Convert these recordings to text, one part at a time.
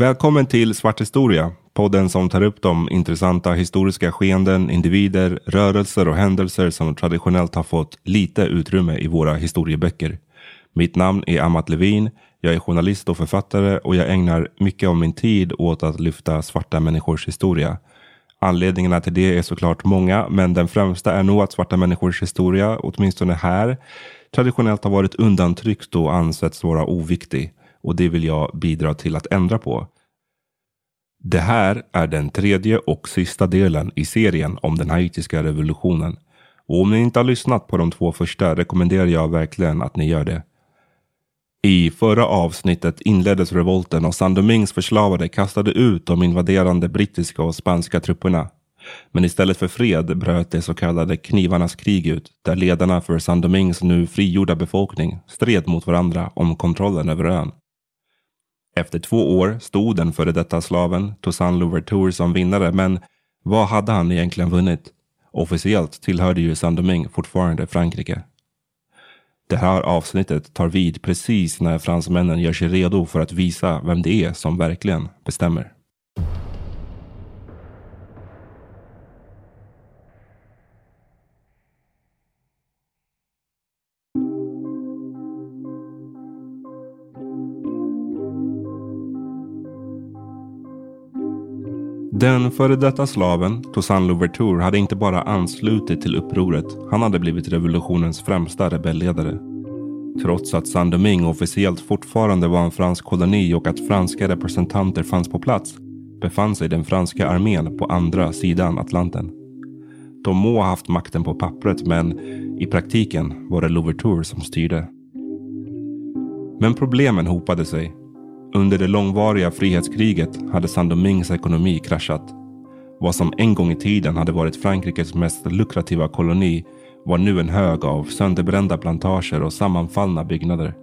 Välkommen till Svart historia, podden som tar upp de intressanta historiska skeenden, individer, rörelser och händelser som traditionellt har fått lite utrymme i våra historieböcker. Mitt namn är Amat Levin, jag är journalist och författare och jag ägnar mycket av min tid åt att lyfta svarta människors historia. Anledningarna till det är såklart många, men den främsta är nog att svarta människors historia, åtminstone här, traditionellt har varit undantryckt och ansetts vara oviktig och det vill jag bidra till att ändra på. Det här är den tredje och sista delen i serien om den haitiska revolutionen. Och om ni inte har lyssnat på de två första rekommenderar jag verkligen att ni gör det. I förra avsnittet inleddes revolten och Sandomings förslavade kastade ut de invaderande brittiska och spanska trupperna. Men istället för fred bröt det så kallade knivarnas krig ut, där ledarna för Sandomings nu frigjorda befolkning stred mot varandra om kontrollen över ön. Efter två år stod den före detta slaven Toussaint Louverture som vinnare, men vad hade han egentligen vunnit? Officiellt tillhörde ju Saint-Domingue fortfarande Frankrike. Det här avsnittet tar vid precis när fransmännen gör sig redo för att visa vem det är som verkligen bestämmer. Den före detta slaven, Toussaint Louverture, hade inte bara anslutit till upproret, han hade blivit revolutionens främsta rebellledare. Trots att Saint-Domingue officiellt fortfarande var en fransk koloni och att franska representanter fanns på plats befann sig den franska armén på andra sidan Atlanten. De må ha haft makten på pappret men i praktiken var det Louverture som styrde. Men problemen hopade sig under det långvariga frihetskriget hade Saint-Domingues ekonomi kraschat. Vad som en gång i tiden hade varit Frankrikes mest lukrativa koloni var nu en hög av sönderbrända plantager och sammanfallna byggnader.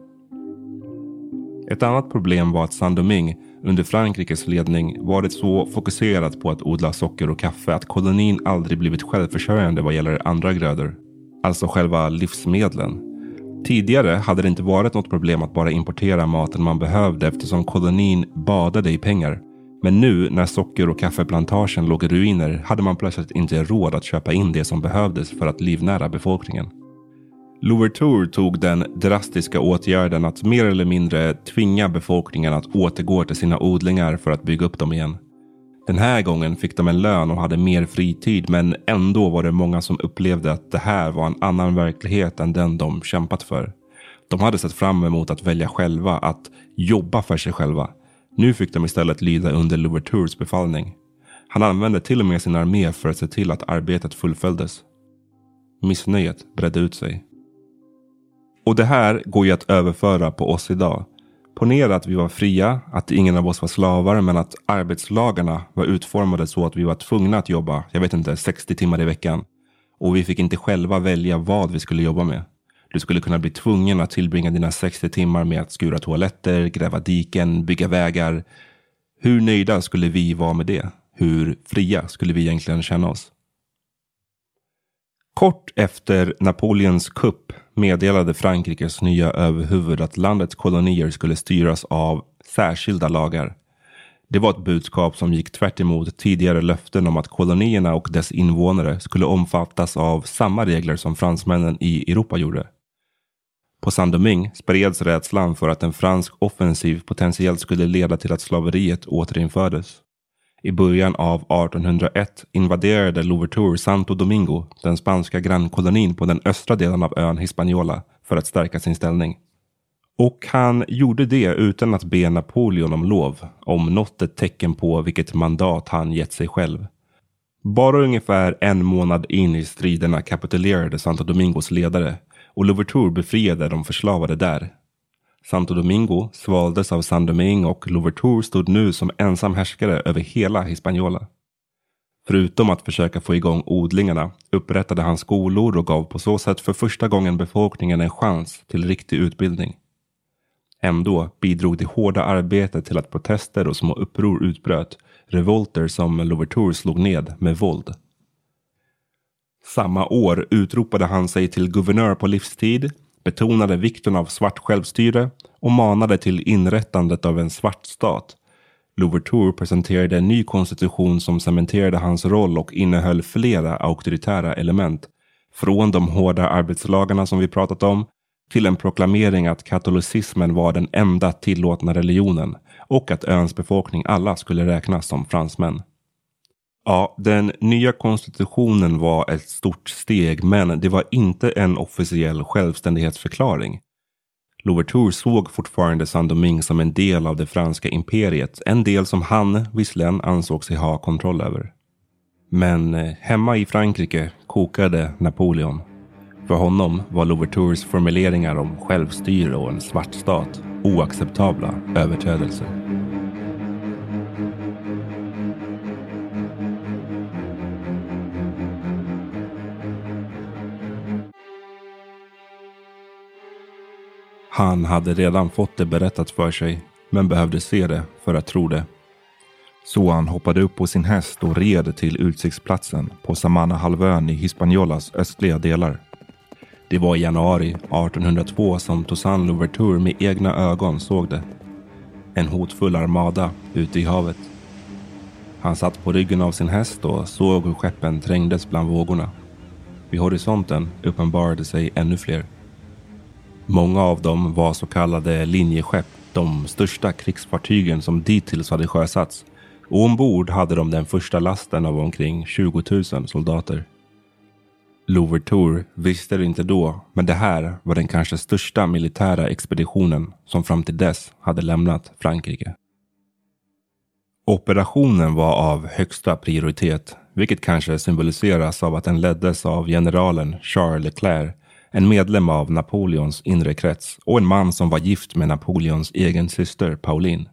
Ett annat problem var att Saint-Domingue under Frankrikes ledning varit så fokuserat på att odla socker och kaffe att kolonin aldrig blivit självförsörjande vad gäller andra grödor. Alltså själva livsmedlen. Tidigare hade det inte varit något problem att bara importera maten man behövde eftersom kolonin badade i pengar. Men nu när socker och kaffeplantagen låg i ruiner hade man plötsligt inte råd att köpa in det som behövdes för att livnära befolkningen. Louverture tog den drastiska åtgärden att mer eller mindre tvinga befolkningen att återgå till sina odlingar för att bygga upp dem igen. Den här gången fick de en lön och hade mer fritid men ändå var det många som upplevde att det här var en annan verklighet än den de kämpat för. De hade sett fram emot att välja själva, att jobba för sig själva. Nu fick de istället lyda under Louvertures befallning. Han använde till och med sin armé för att se till att arbetet fullföljdes. Missnöjet bredde ut sig. Och det här går ju att överföra på oss idag. Ponera att vi var fria, att ingen av oss var slavar, men att arbetslagarna var utformade så att vi var tvungna att jobba, jag vet inte, 60 timmar i veckan. Och vi fick inte själva välja vad vi skulle jobba med. Du skulle kunna bli tvungen att tillbringa dina 60 timmar med att skura toaletter, gräva diken, bygga vägar. Hur nöjda skulle vi vara med det? Hur fria skulle vi egentligen känna oss? Kort efter Napoleons kupp meddelade Frankrikes nya överhuvud att landets kolonier skulle styras av särskilda lagar. Det var ett budskap som gick tvärt tidigare löften om att kolonierna och dess invånare skulle omfattas av samma regler som fransmännen i Europa gjorde. På Saint-Domingue spreds rädslan för att en fransk offensiv potentiellt skulle leda till att slaveriet återinfördes. I början av 1801 invaderade Louverture Santo Domingo, den spanska grannkolonin på den östra delen av ön Hispaniola, för att stärka sin ställning. Och han gjorde det utan att be Napoleon om lov, om något ett tecken på vilket mandat han gett sig själv. Bara ungefär en månad in i striderna kapitulerade Santo Domingos ledare och Louverture befriade de förslavade där. Santo Domingo svaldes av San Domingue och Louverture stod nu som ensam härskare över hela Hispaniola. Förutom att försöka få igång odlingarna upprättade han skolor och gav på så sätt för första gången befolkningen en chans till riktig utbildning. Ändå bidrog det hårda arbetet till att protester och små uppror utbröt, revolter som Louverture slog ned med våld. Samma år utropade han sig till guvernör på livstid, betonade vikten av svart självstyre och manade till inrättandet av en svart stat. Louverture presenterade en ny konstitution som cementerade hans roll och innehöll flera auktoritära element. Från de hårda arbetslagarna som vi pratat om till en proklamering att katolicismen var den enda tillåtna religionen och att öns befolkning alla skulle räknas som fransmän. Ja, den nya konstitutionen var ett stort steg, men det var inte en officiell självständighetsförklaring. Louverture såg fortfarande Saint-Domingue som en del av det franska imperiet, en del som han visserligen ansåg sig ha kontroll över. Men eh, hemma i Frankrike kokade Napoleon. För honom var Louvertures formuleringar om självstyre och en svart stat oacceptabla överträdelser. Han hade redan fått det berättat för sig, men behövde se det för att tro det. Så han hoppade upp på sin häst och red till utsiktsplatsen på Samana-halvön i Hispaniolas östliga delar. Det var i januari 1802 som Toussaint Louverture med egna ögon såg det. En hotfull armada ute i havet. Han satt på ryggen av sin häst och såg hur skeppen trängdes bland vågorna. Vid horisonten uppenbarade sig ännu fler. Många av dem var så kallade linjeskepp, de största krigsfartygen som dittills hade sjösatts. Och ombord hade de den första lasten av omkring 20 000 soldater. Louverture visste det inte då, men det här var den kanske största militära expeditionen som fram till dess hade lämnat Frankrike. Operationen var av högsta prioritet, vilket kanske symboliseras av att den leddes av generalen Charles Leclerc en medlem av Napoleons inre krets och en man som var gift med Napoleons egen syster Pauline.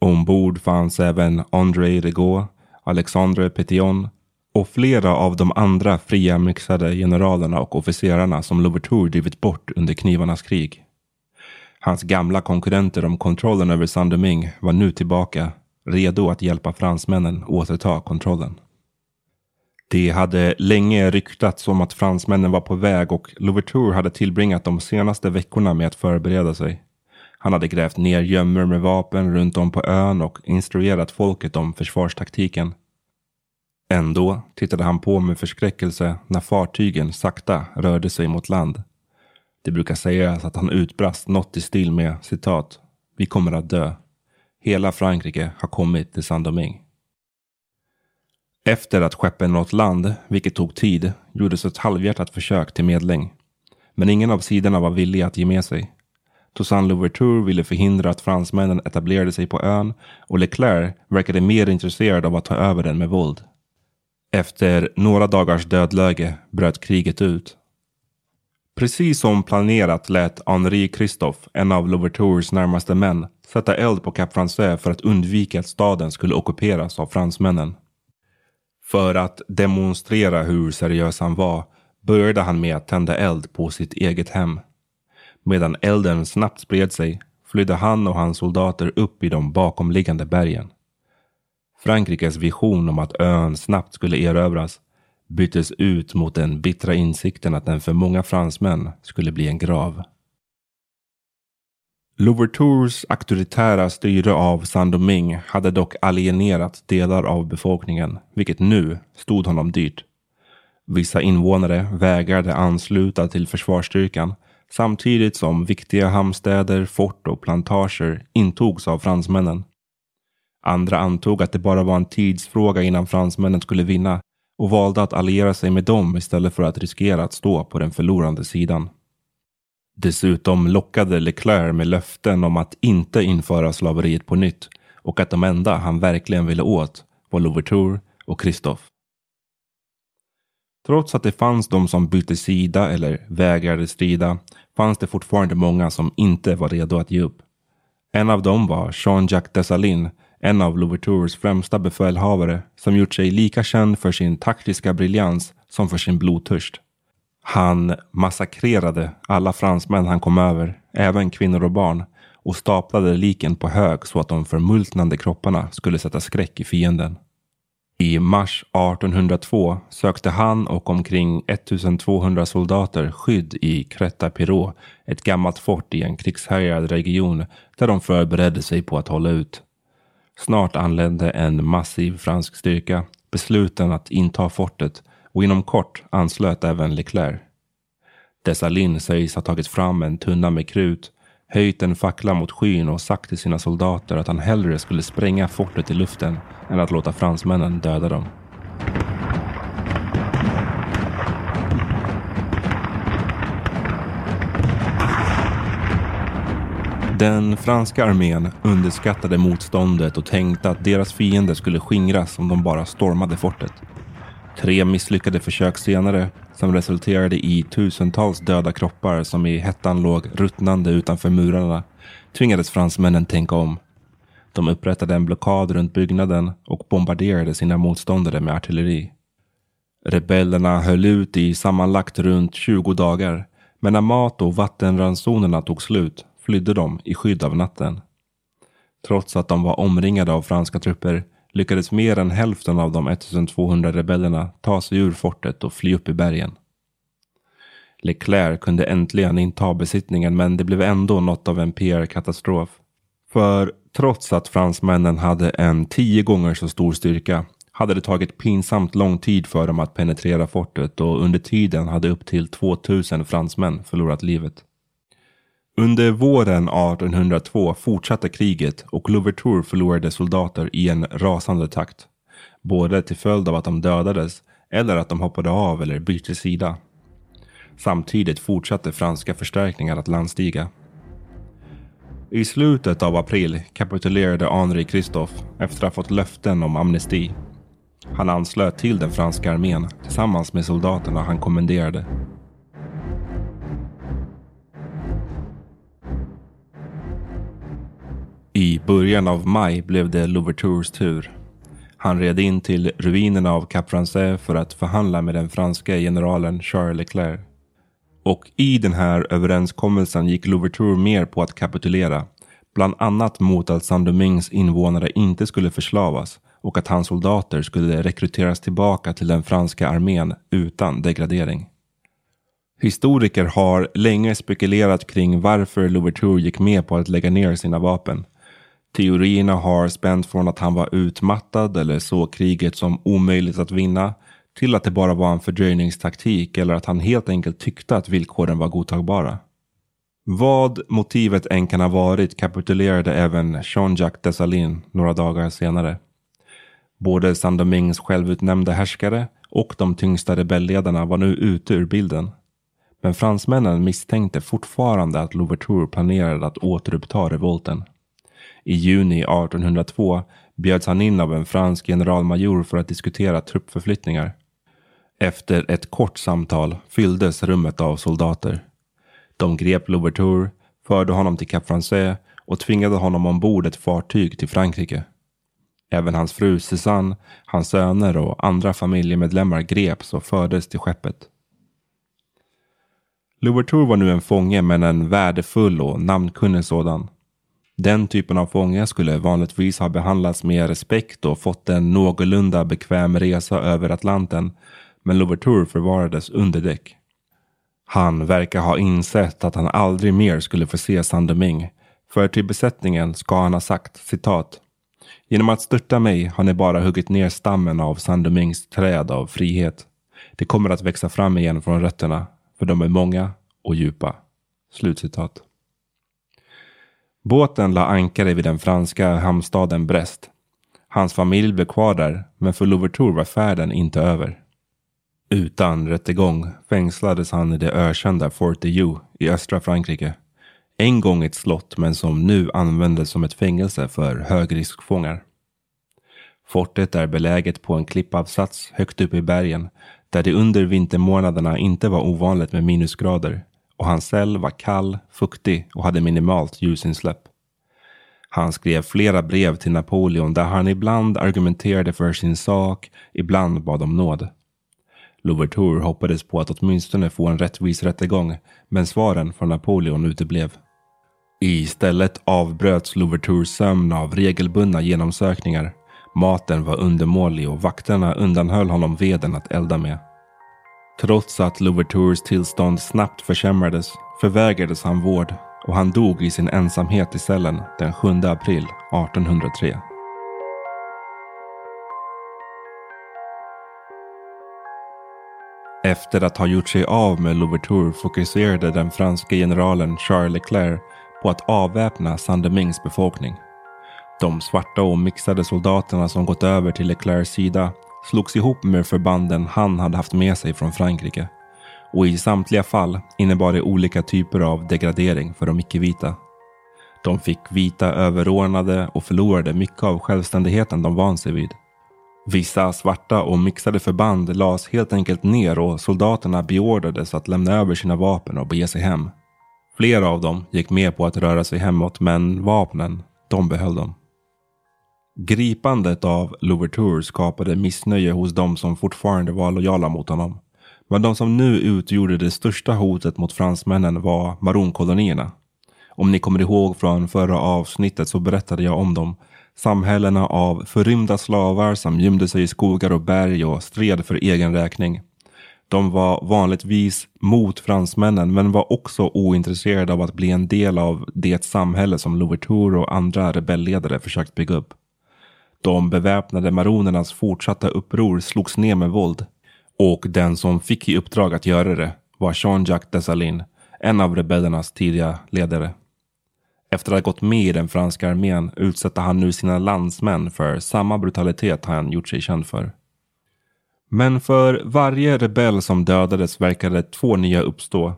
Ombord fanns även André Rigaud, Alexandre Petion och flera av de andra fria mixade generalerna och officerarna som Louverture drivit bort under knivarnas krig. Hans gamla konkurrenter om kontrollen över Saint-Domingue var nu tillbaka, redo att hjälpa fransmännen återta kontrollen. Det hade länge ryktats om att fransmännen var på väg och Louverture hade tillbringat de senaste veckorna med att förbereda sig. Han hade grävt ner gömmor med vapen runt om på ön och instruerat folket om försvarstaktiken. Ändå tittade han på med förskräckelse när fartygen sakta rörde sig mot land. Det brukar sägas att han utbrast något i stil med citat. Vi kommer att dö. Hela Frankrike har kommit till Saint-Domingue. Efter att skeppen nått land, vilket tog tid, gjordes ett halvhjärtat försök till medling. Men ingen av sidorna var villig att ge med sig. Toussaint Louverture ville förhindra att fransmännen etablerade sig på ön och Leclerc verkade mer intresserad av att ta över den med våld. Efter några dagars dödläge bröt kriget ut. Precis som planerat lät Henri Christophe, en av Louvertures närmaste män, sätta eld på Cap Français för att undvika att staden skulle ockuperas av fransmännen. För att demonstrera hur seriös han var började han med att tända eld på sitt eget hem. Medan elden snabbt spred sig flydde han och hans soldater upp i de bakomliggande bergen. Frankrikes vision om att ön snabbt skulle erövras byttes ut mot den bittra insikten att den för många fransmän skulle bli en grav. Louvertures auktoritära styre av Saint-Domingue hade dock alienerat delar av befolkningen, vilket nu stod honom dyrt. Vissa invånare vägrade ansluta till försvarsstyrkan samtidigt som viktiga hamnstäder, fort och plantager intogs av fransmännen. Andra antog att det bara var en tidsfråga innan fransmännen skulle vinna och valde att alliera sig med dem istället för att riskera att stå på den förlorande sidan. Dessutom lockade Leclerc med löften om att inte införa slaveriet på nytt och att de enda han verkligen ville åt var Louverture och Christophe. Trots att det fanns de som bytte sida eller vägrade strida fanns det fortfarande många som inte var redo att ge upp. En av dem var Jean-Jacques Dessalines, en av Louvertures främsta befälhavare som gjort sig lika känd för sin taktiska briljans som för sin blodtörst. Han massakrerade alla fransmän han kom över, även kvinnor och barn, och staplade liken på hög så att de förmultnande kropparna skulle sätta skräck i fienden. I mars 1802 sökte han och omkring 1200 soldater skydd i Creta Pirot, ett gammalt fort i en krigshärjad region där de förberedde sig på att hålla ut. Snart anlände en massiv fransk styrka, besluten att inta fortet och inom kort anslöt även Leclerc. Dessalines sägs ha tagit fram en tunna med krut, höjt en fackla mot skyn och sagt till sina soldater att han hellre skulle spränga fortet i luften än att låta fransmännen döda dem. Den franska armén underskattade motståndet och tänkte att deras fiender skulle skingras om de bara stormade fortet. Tre misslyckade försök senare, som resulterade i tusentals döda kroppar som i hettan låg ruttnande utanför murarna, tvingades fransmännen tänka om. De upprättade en blockad runt byggnaden och bombarderade sina motståndare med artilleri. Rebellerna höll ut i sammanlagt runt 20 dagar, men när mat och vattenransonerna tog slut flydde de i skydd av natten. Trots att de var omringade av franska trupper lyckades mer än hälften av de 1200 rebellerna ta sig ur fortet och fly upp i bergen. Leclerc kunde äntligen inta besittningen men det blev ändå något av en PR-katastrof. För trots att fransmännen hade en tio gånger så stor styrka hade det tagit pinsamt lång tid för dem att penetrera fortet och under tiden hade upp till 2000 fransmän förlorat livet. Under våren 1802 fortsatte kriget och Louverture förlorade soldater i en rasande takt. Både till följd av att de dödades eller att de hoppade av eller bytte sida. Samtidigt fortsatte franska förstärkningar att landstiga. I slutet av april kapitulerade Henri Christophe efter att ha fått löften om amnesti. Han anslöt till den franska armén tillsammans med soldaterna han kommenderade. I början av maj blev det Louvertures tur. Han red in till ruinerna av Cap Francais för att förhandla med den franska generalen Charles Leclerc. Och i den här överenskommelsen gick Louverture mer på att kapitulera. Bland annat mot att Saint-Domingues invånare inte skulle förslavas och att hans soldater skulle rekryteras tillbaka till den franska armén utan degradering. Historiker har länge spekulerat kring varför Louverture gick med på att lägga ner sina vapen. Teorierna har spänt från att han var utmattad eller såg kriget som omöjligt att vinna till att det bara var en fördröjningstaktik eller att han helt enkelt tyckte att villkoren var godtagbara. Vad motivet än kan ha varit kapitulerade även Jean-Jacques Dessalines några dagar senare. Både Saint-Domingues självutnämnda härskare och de tyngsta rebellledarna var nu ute ur bilden. Men fransmännen misstänkte fortfarande att Louverture planerade att återuppta revolten. I juni 1802 bjöds han in av en fransk generalmajor för att diskutera truppförflyttningar. Efter ett kort samtal fylldes rummet av soldater. De grep Louverture, förde honom till Cap Français och tvingade honom ombord ett fartyg till Frankrike. Även hans fru Susanne, hans söner och andra familjemedlemmar greps och fördes till skeppet. Louverture var nu en fånge men en värdefull och namnkunnig sådan. Den typen av fånge skulle vanligtvis ha behandlats med respekt och fått en någorlunda bekväm resa över Atlanten, men Louverture förvarades under däck. Han verkar ha insett att han aldrig mer skulle få se Sandeming, för till besättningen ska han ha sagt citat Genom att störta mig har ni bara huggit ner stammen av Sandemings träd av frihet. Det kommer att växa fram igen från rötterna, för de är många och djupa. Slutcitat. Båten la ankare vid den franska hamnstaden Brest. Hans familj blev kvar där, men för Louverture var färden inte över. Utan rättegång fängslades han i det ökända Fort de Joux i östra Frankrike. En gång ett slott men som nu användes som ett fängelse för högriskfångar. Fortet är beläget på en klippavsats högt upp i bergen där det under vintermånaderna inte var ovanligt med minusgrader och hans cell var kall, fuktig och hade minimalt ljusinsläpp. Han skrev flera brev till Napoleon där han ibland argumenterade för sin sak, ibland bad om nåd. Louverture hoppades på att åtminstone få en rättvis rättegång, men svaren från Napoleon uteblev. Istället avbröts Louvertures sömn av regelbundna genomsökningar. Maten var undermålig och vakterna undanhöll honom veden att elda med. Trots att Louvertures tillstånd snabbt försämrades förvägrades han vård och han dog i sin ensamhet i cellen den 7 april 1803. Efter att ha gjort sig av med Louverture fokuserade den franske generalen Charles Leclerc på att avväpna Sandemings befolkning. De svarta och mixade soldaterna som gått över till Leclercs sida slogs ihop med förbanden han hade haft med sig från Frankrike. Och i samtliga fall innebar det olika typer av degradering för de icke-vita. De fick vita överordnade och förlorade mycket av självständigheten de vant sig vid. Vissa svarta och mixade förband lades helt enkelt ner och soldaterna beordrades att lämna över sina vapen och bege sig hem. Flera av dem gick med på att röra sig hemåt men vapnen, de behöll dem. Gripandet av Louverture skapade missnöje hos de som fortfarande var lojala mot honom. Men de som nu utgjorde det största hotet mot fransmännen var maronkolonierna. Om ni kommer ihåg från förra avsnittet så berättade jag om dem. Samhällena av förrymda slavar som gömde sig i skogar och berg och stred för egen räkning. De var vanligtvis mot fransmännen men var också ointresserade av att bli en del av det samhälle som Louverture och andra rebellledare försökt bygga upp. De beväpnade maronernas fortsatta uppror slogs ner med våld och den som fick i uppdrag att göra det var Jean-Jacques Dessalines, en av rebellernas tidiga ledare. Efter att ha gått med i den franska armén utsatte han nu sina landsmän för samma brutalitet han gjort sig känd för. Men för varje rebell som dödades verkade två nya uppstå.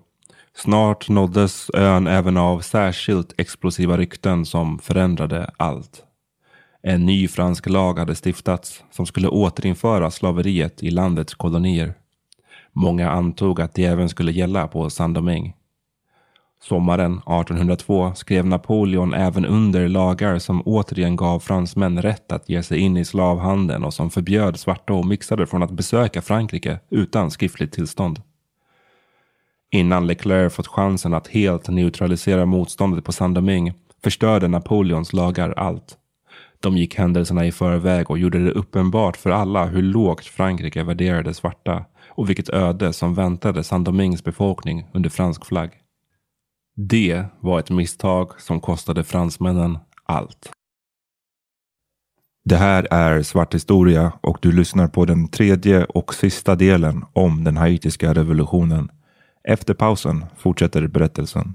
Snart nåddes ön även av särskilt explosiva rykten som förändrade allt. En ny fransk lag hade stiftats som skulle återinföra slaveriet i landets kolonier. Många antog att det även skulle gälla på Saint-Domingue. Sommaren 1802 skrev Napoleon även under lagar som återigen gav fransmän rätt att ge sig in i slavhandeln och som förbjöd svarta och mixade från att besöka Frankrike utan skriftligt tillstånd. Innan Leclerc fått chansen att helt neutralisera motståndet på Saint-Domingue förstörde Napoleons lagar allt. De gick händelserna i förväg och gjorde det uppenbart för alla hur lågt Frankrike värderade svarta och vilket öde som väntade Saint-Domingues befolkning under fransk flagg. Det var ett misstag som kostade fransmännen allt. Det här är Svart historia och du lyssnar på den tredje och sista delen om den haitiska revolutionen. Efter pausen fortsätter berättelsen.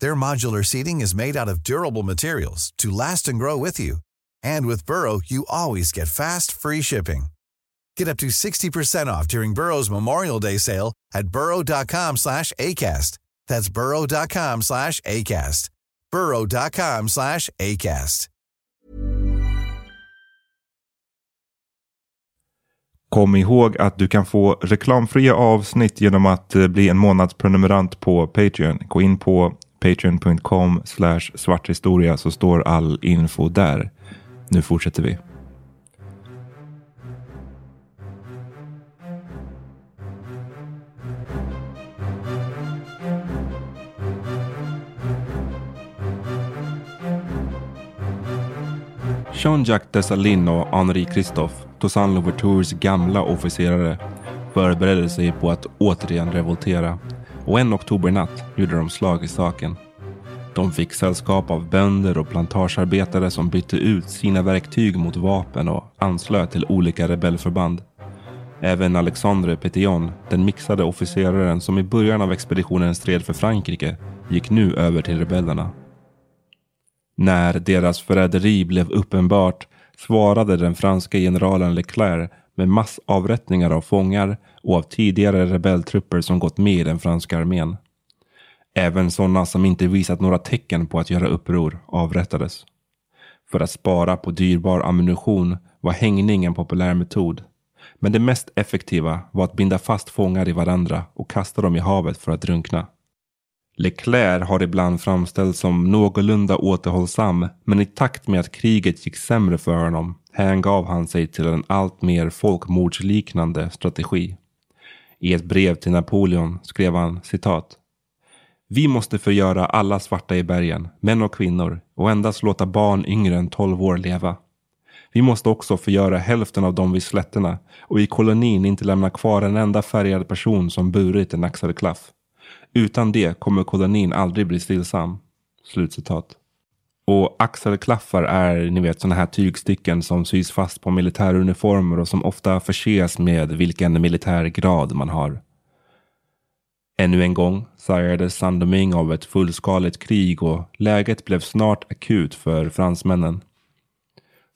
Their modular seating is made out of durable materials to last and grow with you. And with Burrow, you always get fast, free shipping. Get up to 60% off during Burrow's Memorial Day sale at burrow.com slash ACAST. That's burrow.com slash ACAST. burrow.com slash ACAST. Kom ihåg att du kan få reklamfria avsnitt genom att eh, bli en månadsprenumerant på Patreon. Gå in på patreon.com slash svarthistoria så står all info där. Nu fortsätter vi. Jean-Jacques Dessalines och Henri Christophe, Toussaint Louvertures gamla officerare, förberedde sig på att återigen revoltera och en oktobernatt gjorde de slag i saken. De fick sällskap av bönder och plantagearbetare som bytte ut sina verktyg mot vapen och anslöt till olika rebellförband. Även Alexandre Petillon, den mixade officeraren som i början av expeditionen stred för Frankrike, gick nu över till rebellerna. När deras förräderi blev uppenbart svarade den franska generalen Leclerc med massavrättningar av fångar och av tidigare rebelltrupper som gått med i den franska armén. Även sådana som inte visat några tecken på att göra uppror avrättades. För att spara på dyrbar ammunition var hängning en populär metod. Men det mest effektiva var att binda fast fångar i varandra och kasta dem i havet för att drunkna. Leclerc har ibland framställts som någorlunda återhållsam, men i takt med att kriget gick sämre för honom hängav han sig till en allt mer folkmordsliknande strategi. I ett brev till Napoleon skrev han citat. Vi måste förgöra alla svarta i bergen, män och kvinnor, och endast låta barn yngre än 12 år leva. Vi måste också förgöra hälften av dem vid slätterna och i kolonin inte lämna kvar en enda färgad person som burit en axelklaff. Utan det kommer kolonin aldrig bli stillsam. Slutcitat. Och axelklaffar är ni vet sådana här tygstycken som sys fast på militäruniformer och som ofta förses med vilken militär grad man har. Ännu en gång sargades Saint-Domingue av ett fullskaligt krig och läget blev snart akut för fransmännen.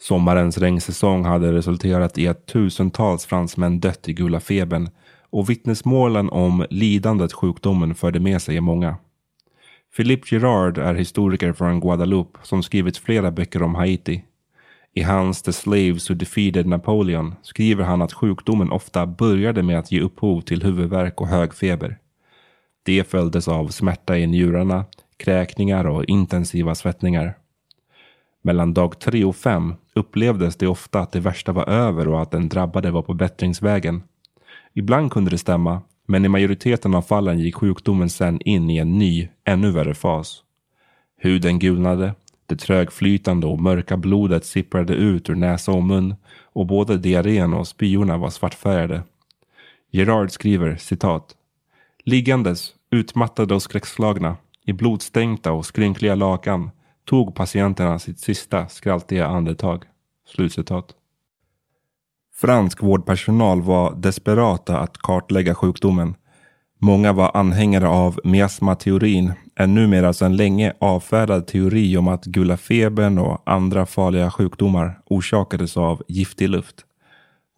Sommarens regnsäsong hade resulterat i att tusentals fransmän dött i gula febern och vittnesmålen om lidandet sjukdomen förde med sig är många. Philippe Girard är historiker från Guadeloupe som skrivit flera böcker om Haiti. I hans The Slaves Who Defeated Napoleon skriver han att sjukdomen ofta började med att ge upphov till huvudvärk och hög feber. Det följdes av smärta i njurarna, kräkningar och intensiva svettningar. Mellan dag tre och fem upplevdes det ofta att det värsta var över och att den drabbade var på bättringsvägen. Ibland kunde det stämma, men i majoriteten av fallen gick sjukdomen sen in i en ny, ännu värre fas. Huden gulnade, det trögflytande och mörka blodet sipprade ut ur näsa och mun och både diarrén och spyorna var svartfärgade. Gerard skriver citat. Liggandes, utmattade och skräckslagna, i blodstänkta och skrynkliga lakan tog patienterna sitt sista skraltiga andetag. Slutcitat. Fransk vårdpersonal var desperata att kartlägga sjukdomen. Många var anhängare av miasmateorin, en numera sedan länge avfärdad teori om att gula febern och andra farliga sjukdomar orsakades av giftig luft.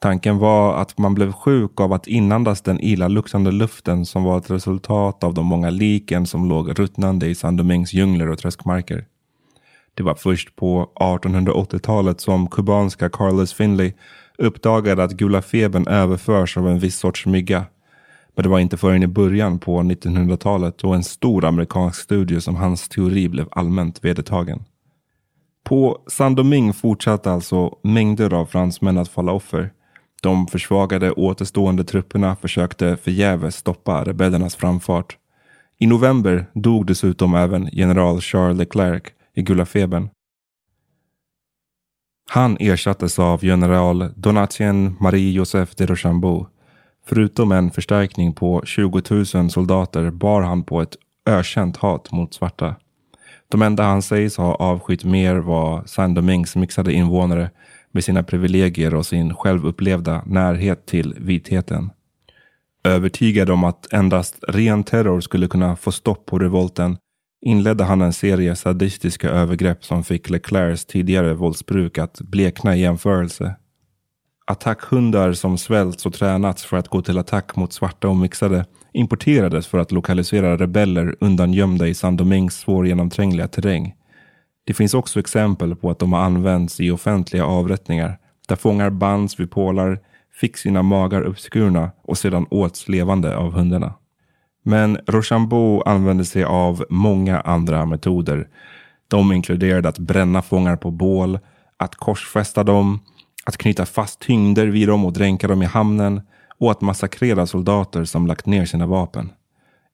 Tanken var att man blev sjuk av att inandas den illaluktande luften som var ett resultat av de många liken som låg ruttnande i Sandomings djungler och träskmarker. Det var först på 1880-talet som kubanska Carlos Finley uppdagade att gula febern överförs av en viss sorts mygga. Men det var inte förrän i början på 1900-talet och en stor amerikansk studie som hans teori blev allmänt vedertagen. På Saint-Domingue fortsatte alltså mängder av fransmän att falla offer. De försvagade återstående trupperna försökte förgäves stoppa rebellernas framfart. I november dog dessutom även general Charles Leclerc i gula febern. Han ersattes av general Donatien Marie-Joseph de Rochambeau. Förutom en förstärkning på 20 000 soldater bar han på ett ökänt hat mot svarta. De enda han sägs ha avskytt mer var Saint-Domingues mixade invånare med sina privilegier och sin självupplevda närhet till vitheten. Övertygad om att endast ren terror skulle kunna få stopp på revolten inledde han en serie sadistiska övergrepp som fick Leclercs tidigare våldsbruk att blekna i jämförelse. Attackhundar som svälts och tränats för att gå till attack mot svarta och mixade importerades för att lokalisera rebeller undangömda i Saint-Domingues svårgenomträngliga terräng. Det finns också exempel på att de har använts i offentliga avrättningar där fångar bands vid pålar, fick sina magar uppskurna och sedan åts levande av hundarna. Men Rochambeau använde sig av många andra metoder. De inkluderade att bränna fångar på bål, att korsfästa dem, att knyta fast tyngder vid dem och dränka dem i hamnen och att massakrera soldater som lagt ner sina vapen.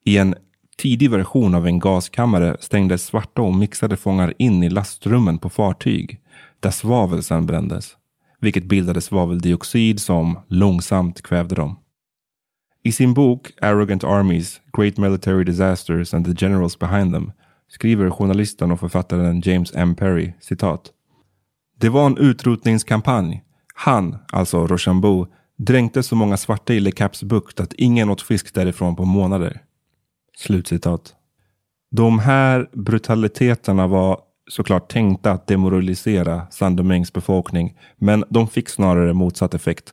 I en tidig version av en gaskammare stängdes svarta och mixade fångar in i lastrummen på fartyg där svavel sedan brändes, vilket bildade svaveldioxid som långsamt kvävde dem. I sin bok Arrogant Armies, Great Military Disasters and the Generals Behind Them skriver journalisten och författaren James M. Perry citat. Det var en utrotningskampanj. Han, alltså Rochambeau, dränkte så många svarta i Le Caps bukt att ingen åt fisk därifrån på månader. Slutcitat. De här brutaliteterna var såklart tänkta att demoralisera Saint-Domingues befolkning, men de fick snarare motsatt effekt.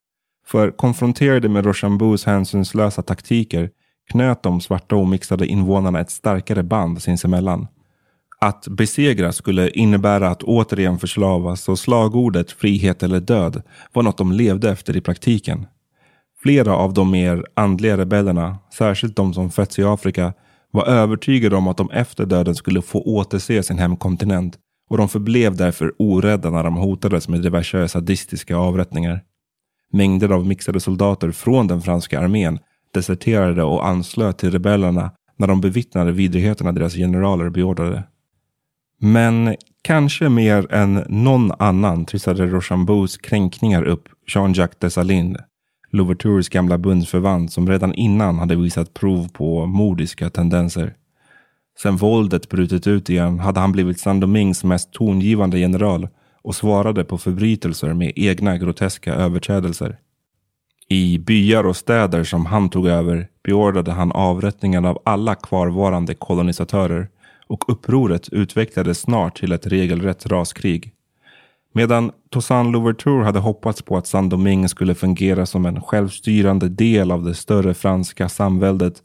För konfronterade med Rochambeaus hänsynslösa taktiker knöt de svarta och mixade invånarna ett starkare band sinsemellan. Att besegra skulle innebära att återigen förslavas och slagordet frihet eller död var något de levde efter i praktiken. Flera av de mer andliga rebellerna, särskilt de som fötts i Afrika, var övertygade om att de efter döden skulle få återse sin hemkontinent och de förblev därför orädda när de hotades med diverse sadistiska avrättningar. Mängder av mixade soldater från den franska armén deserterade och anslöt till rebellerna när de bevittnade vidrigheterna deras generaler beordrade. Men kanske mer än någon annan trissade Rochambeaus kränkningar upp Jean-Jacques Dessalines, Louvertures gamla bundsförvant som redan innan hade visat prov på mordiska tendenser. Sen våldet brutit ut igen hade han blivit Saint-Domingues mest tongivande general och svarade på förbrytelser med egna groteska överträdelser. I byar och städer som han tog över beordrade han avrättningen av alla kvarvarande kolonisatörer och upproret utvecklades snart till ett regelrätt raskrig. Medan Toussaint Louverture hade hoppats på att Saint-Domingue skulle fungera som en självstyrande del av det större franska samväldet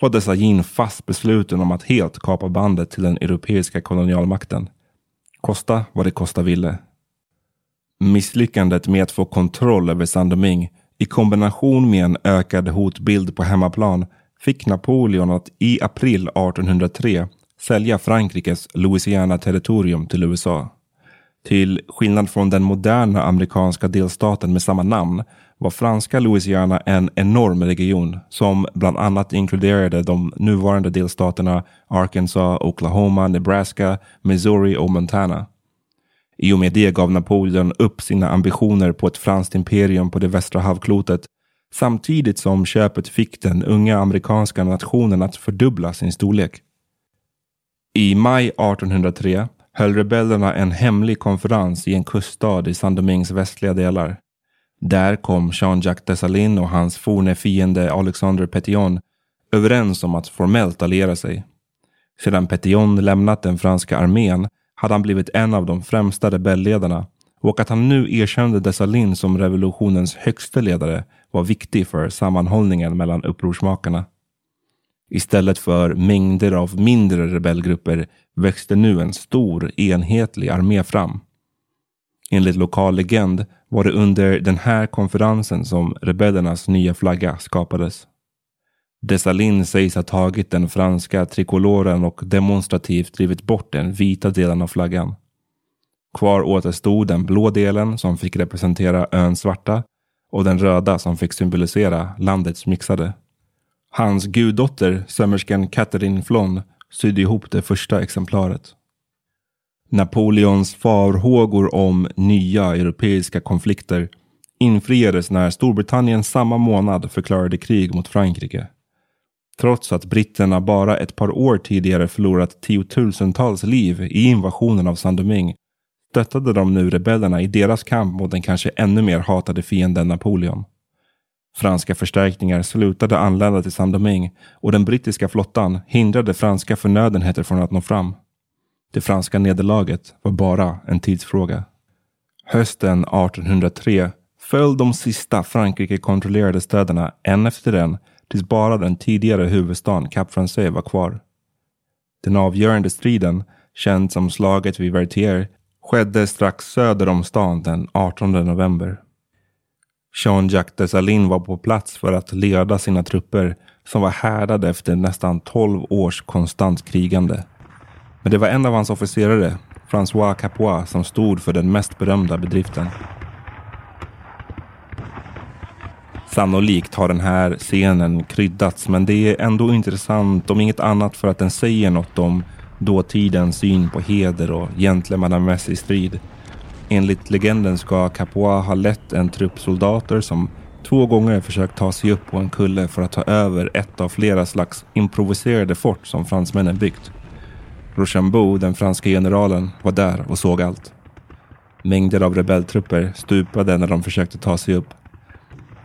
var Dessalines fast besluten om att helt kapa bandet till den europeiska kolonialmakten. Kosta vad det kosta ville. Misslyckandet med att få kontroll över Sandoming i kombination med en ökad hotbild på hemmaplan fick Napoleon att i april 1803 sälja Frankrikes Louisiana-territorium till USA. Till skillnad från den moderna amerikanska delstaten med samma namn var franska Louisiana en enorm region som bland annat inkluderade de nuvarande delstaterna Arkansas, Oklahoma, Nebraska, Missouri och Montana. I och med det gav Napoleon upp sina ambitioner på ett franskt imperium på det västra havklotet samtidigt som köpet fick den unga amerikanska nationen att fördubbla sin storlek. I maj 1803 höll rebellerna en hemlig konferens i en kuststad i Saint-Domingues västliga delar. Där kom Jean-Jacques Dessalines och hans forne fiende Alexander Petion överens om att formellt alliera sig. Sedan Petion lämnat den franska armén hade han blivit en av de främsta rebellledarna och att han nu erkände Dessalines som revolutionens högste ledare var viktig för sammanhållningen mellan upprorsmakarna. Istället för mängder av mindre rebellgrupper växte nu en stor enhetlig armé fram. Enligt lokal legend var det under den här konferensen som rebellernas nya flagga skapades. Dessalines sägs ha tagit den franska trikoloren och demonstrativt drivit bort den vita delen av flaggan. Kvar återstod den blå delen som fick representera ön svarta och den röda som fick symbolisera landets mixade. Hans guddotter, sömmerskan Catherine Flon, sydde ihop det första exemplaret. Napoleons farhågor om nya europeiska konflikter infriades när Storbritannien samma månad förklarade krig mot Frankrike. Trots att britterna bara ett par år tidigare förlorat tiotusentals liv i invasionen av Saint-Domingue stöttade de nu rebellerna i deras kamp mot den kanske ännu mer hatade fienden Napoleon. Franska förstärkningar slutade anlända till Saint-Domingue och den brittiska flottan hindrade franska förnödenheter från att nå fram. Det franska nederlaget var bara en tidsfråga. Hösten 1803 föll de sista Frankrike-kontrollerade städerna en efter en tills bara den tidigare huvudstaden Cap Français var kvar. Den avgörande striden, känd som slaget vid Vertier, skedde strax söder om stan den 18 november. Jean-Jacques Dessalines var på plats för att leda sina trupper som var härdade efter nästan 12 års konstant krigande. Men det var en av hans officerare, François Capois, som stod för den mest berömda bedriften. Sannolikt har den här scenen kryddats, men det är ändå intressant om inget annat för att den säger något om dåtidens syn på heder och gentlemannamässig strid. Enligt legenden ska Capois ha lett en trupp soldater som två gånger försökt ta sig upp på en kulle för att ta över ett av flera slags improviserade fort som fransmännen byggt. Rochambeau, den franska generalen, var där och såg allt. Mängder av rebelltrupper stupade när de försökte ta sig upp.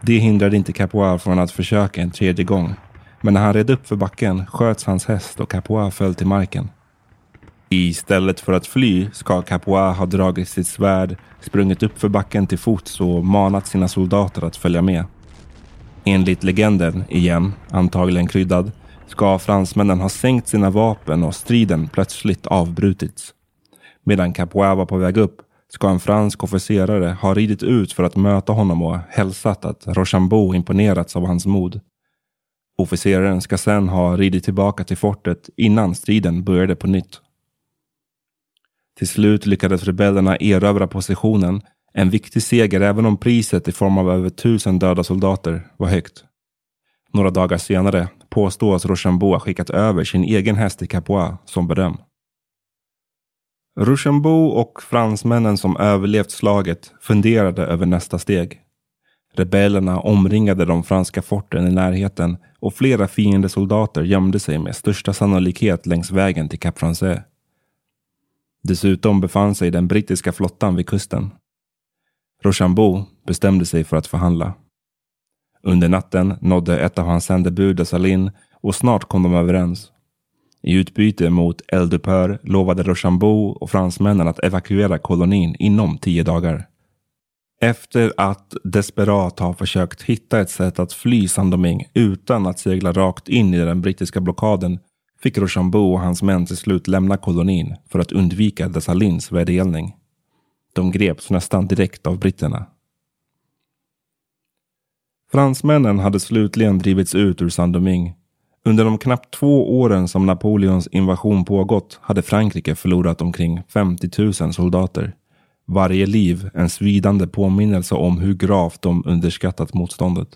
Det hindrade inte Capois från att försöka en tredje gång. Men när han red upp för backen sköts hans häst och Capois föll till marken. Istället för att fly ska Capois ha dragit sitt svärd, sprungit upp för backen till fots och manat sina soldater att följa med. Enligt legenden, igen, antagligen kryddad, ska fransmännen ha sänkt sina vapen och striden plötsligt avbrutits. Medan Capois var på väg upp ska en fransk officerare ha ridit ut för att möta honom och hälsat att Rochambeau imponerats av hans mod. Officeraren ska sedan ha ridit tillbaka till fortet innan striden började på nytt. Till slut lyckades rebellerna erövra positionen, en viktig seger även om priset i form av över tusen döda soldater var högt. Några dagar senare påstås Rochambeau ha skickat över sin egen häst till Capois som beröm. Rochambeau och fransmännen som överlevt slaget funderade över nästa steg. Rebellerna omringade de franska forten i närheten och flera fiendesoldater gömde sig med största sannolikhet längs vägen till Cap Français. Dessutom befann sig den brittiska flottan vid kusten. Rochambeau bestämde sig för att förhandla. Under natten nådde ett av hans sändebud Dessalines och snart kom de överens. I utbyte mot eldupphör lovade Rochambeau och fransmännen att evakuera kolonin inom tio dagar. Efter att desperat ha försökt hitta ett sätt att fly Sandoming utan att segla rakt in i den brittiska blockaden fick Rochambeau och hans män till slut lämna kolonin för att undvika Dessalines vedergällning. De greps nästan direkt av britterna. Fransmännen hade slutligen drivits ut ur Saint-Domingue. Under de knappt två åren som Napoleons invasion pågått hade Frankrike förlorat omkring 50 000 soldater. Varje liv en svidande påminnelse om hur gravt de underskattat motståndet.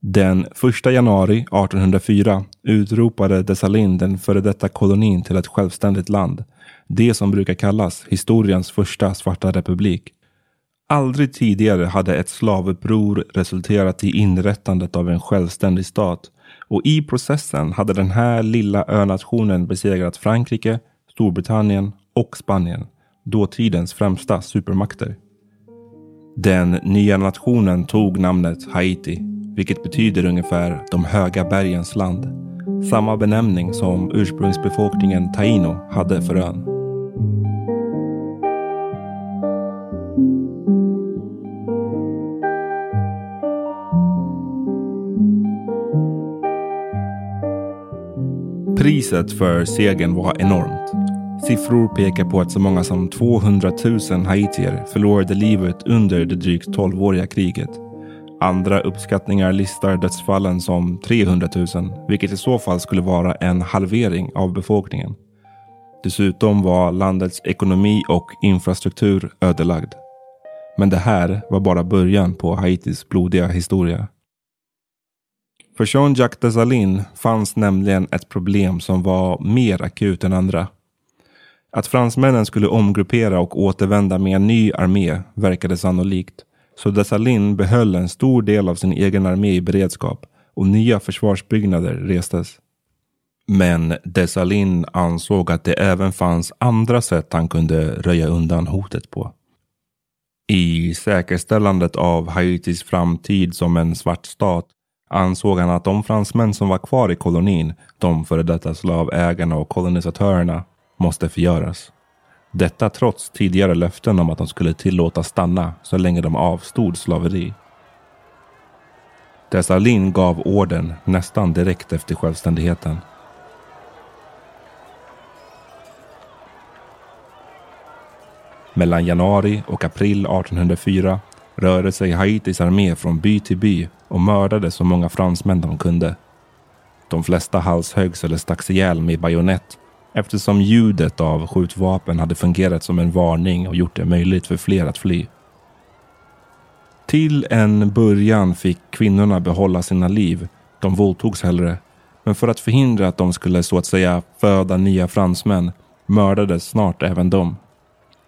Den 1 januari 1804 utropade Dessalines den före detta kolonin till ett självständigt land. Det som brukar kallas historiens första svarta republik. Aldrig tidigare hade ett slavuppror resulterat i inrättandet av en självständig stat och i processen hade den här lilla önationen besegrat Frankrike, Storbritannien och Spanien, dåtidens främsta supermakter. Den nya nationen tog namnet Haiti, vilket betyder ungefär de höga bergens land. Samma benämning som ursprungsbefolkningen Taino hade för ön. Priset för segern var enormt. Siffror pekar på att så många som 200 000 haitier förlorade livet under det drygt 12-åriga kriget. Andra uppskattningar listar dödsfallen som 300 000, vilket i så fall skulle vara en halvering av befolkningen. Dessutom var landets ekonomi och infrastruktur ödelagd. Men det här var bara början på Haitis blodiga historia. För Jean-Jacques Dessalines fanns nämligen ett problem som var mer akut än andra. Att fransmännen skulle omgruppera och återvända med en ny armé verkade sannolikt. Så Dessalines behöll en stor del av sin egen armé i beredskap och nya försvarsbyggnader restes. Men Dessalines ansåg att det även fanns andra sätt han kunde röja undan hotet på. I säkerställandet av Haitis framtid som en svart stat ansåg han att de fransmän som var kvar i kolonin, de före detta slavägarna och kolonisatörerna, måste förgöras. Detta trots tidigare löften om att de skulle tillåta stanna så länge de avstod slaveri. Dessalin gav orden nästan direkt efter självständigheten. Mellan januari och april 1804 rörde sig Haitis armé från by till by och mördade så många fransmän de kunde. De flesta halshöggs eller stacks ihjäl med bajonett eftersom ljudet av skjutvapen hade fungerat som en varning och gjort det möjligt för fler att fly. Till en början fick kvinnorna behålla sina liv. De våldtogs hellre. Men för att förhindra att de skulle så att säga föda nya fransmän mördades snart även de.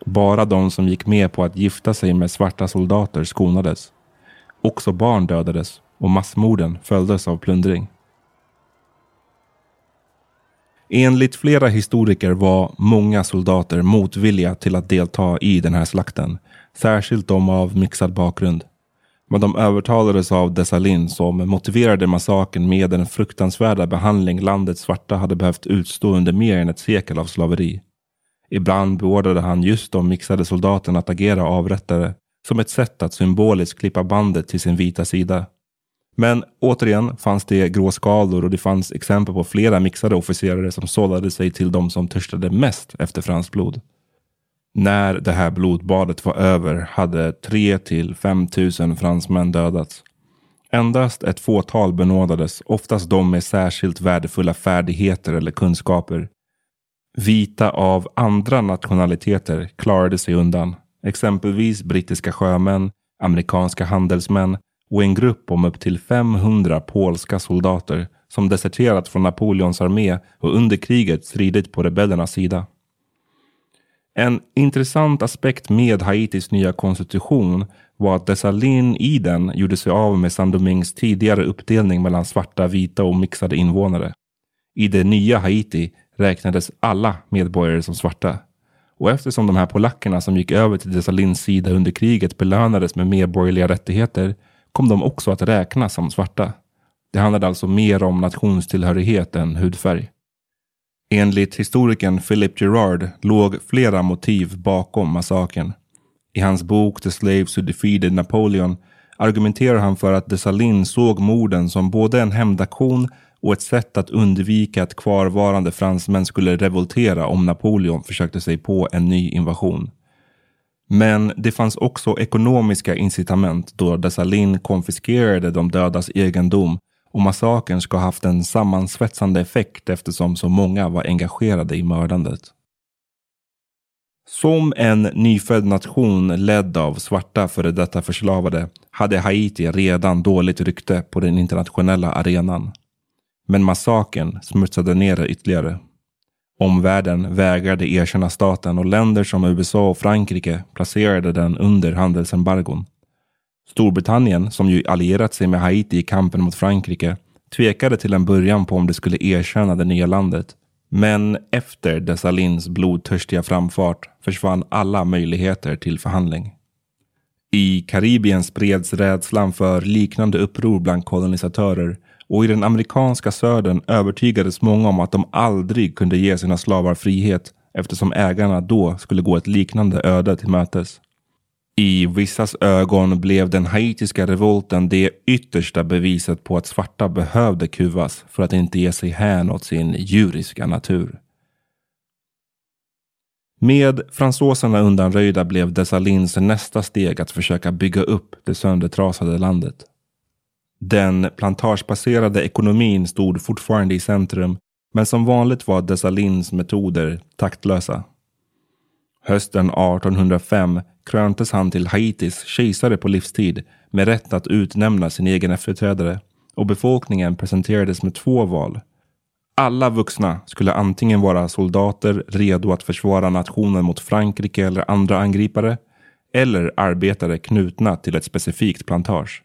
Bara de som gick med på att gifta sig med svarta soldater skonades. Också barn dödades och massmorden följdes av plundring. Enligt flera historiker var många soldater motvilliga till att delta i den här slakten, särskilt de av mixad bakgrund. Men de övertalades av Dessalin som motiverade massakern med den fruktansvärda behandling landets svarta hade behövt utstå under mer än ett sekel av slaveri. Ibland beordrade han just de mixade soldaterna att agera avrättare som ett sätt att symboliskt klippa bandet till sin vita sida. Men återigen fanns det gråskalor och det fanns exempel på flera mixade officerare som sållade sig till de som törstade mest efter franskt blod. När det här blodbadet var över hade 3 till 5 000 fransmän dödats. Endast ett fåtal benådades, oftast de med särskilt värdefulla färdigheter eller kunskaper. Vita av andra nationaliteter klarade sig undan, exempelvis brittiska sjömän, amerikanska handelsmän och en grupp om upp till 500 polska soldater som deserterat från Napoleons armé och under kriget stridit på rebellernas sida. En intressant aspekt med Haitis nya konstitution var att Dessalin i den gjorde sig av med Saint-Domingues tidigare uppdelning mellan svarta, vita och mixade invånare. I det nya Haiti räknades alla medborgare som svarta. Och eftersom de här polackerna som gick över till Dessalins sida under kriget belönades med medborgerliga rättigheter kom de också att räknas som svarta. Det handlade alltså mer om nationstillhörighet än hudfärg. Enligt historikern Philip Gerard låg flera motiv bakom massakern. I hans bok The Slaves Who Defeated Napoleon argumenterar han för att Dessalines såg morden som både en hämndaktion och ett sätt att undvika att kvarvarande fransmän skulle revoltera om Napoleon försökte sig på en ny invasion. Men det fanns också ekonomiska incitament då Dessalines konfiskerade de dödas egendom och massakern ska ha haft en sammansvetsande effekt eftersom så många var engagerade i mördandet. Som en nyfödd nation ledd av svarta före detta förslavade hade Haiti redan dåligt rykte på den internationella arenan. Men massakern smutsade ner det ytterligare. Omvärlden vägrade erkänna staten och länder som USA och Frankrike placerade den under handelsembargon. Storbritannien, som ju allierat sig med Haiti i kampen mot Frankrike, tvekade till en början på om det skulle erkänna det nya landet. Men efter Dessalins blodtörstiga framfart försvann alla möjligheter till förhandling. I Karibien spreds rädslan för liknande uppror bland kolonisatörer och i den amerikanska södern övertygades många om att de aldrig kunde ge sina slavar frihet eftersom ägarna då skulle gå ett liknande öde till mötes. I vissas ögon blev den haitiska revolten det yttersta beviset på att svarta behövde kuvas för att inte ge sig hän åt sin djuriska natur. Med fransoserna undanröjda blev Dessalins nästa steg att försöka bygga upp det söndertrasade landet. Den plantagebaserade ekonomin stod fortfarande i centrum, men som vanligt var Dessalins metoder taktlösa. Hösten 1805 kröntes han till Haitis kejsare på livstid med rätt att utnämna sin egen efterträdare och befolkningen presenterades med två val. Alla vuxna skulle antingen vara soldater redo att försvara nationen mot Frankrike eller andra angripare eller arbetare knutna till ett specifikt plantage.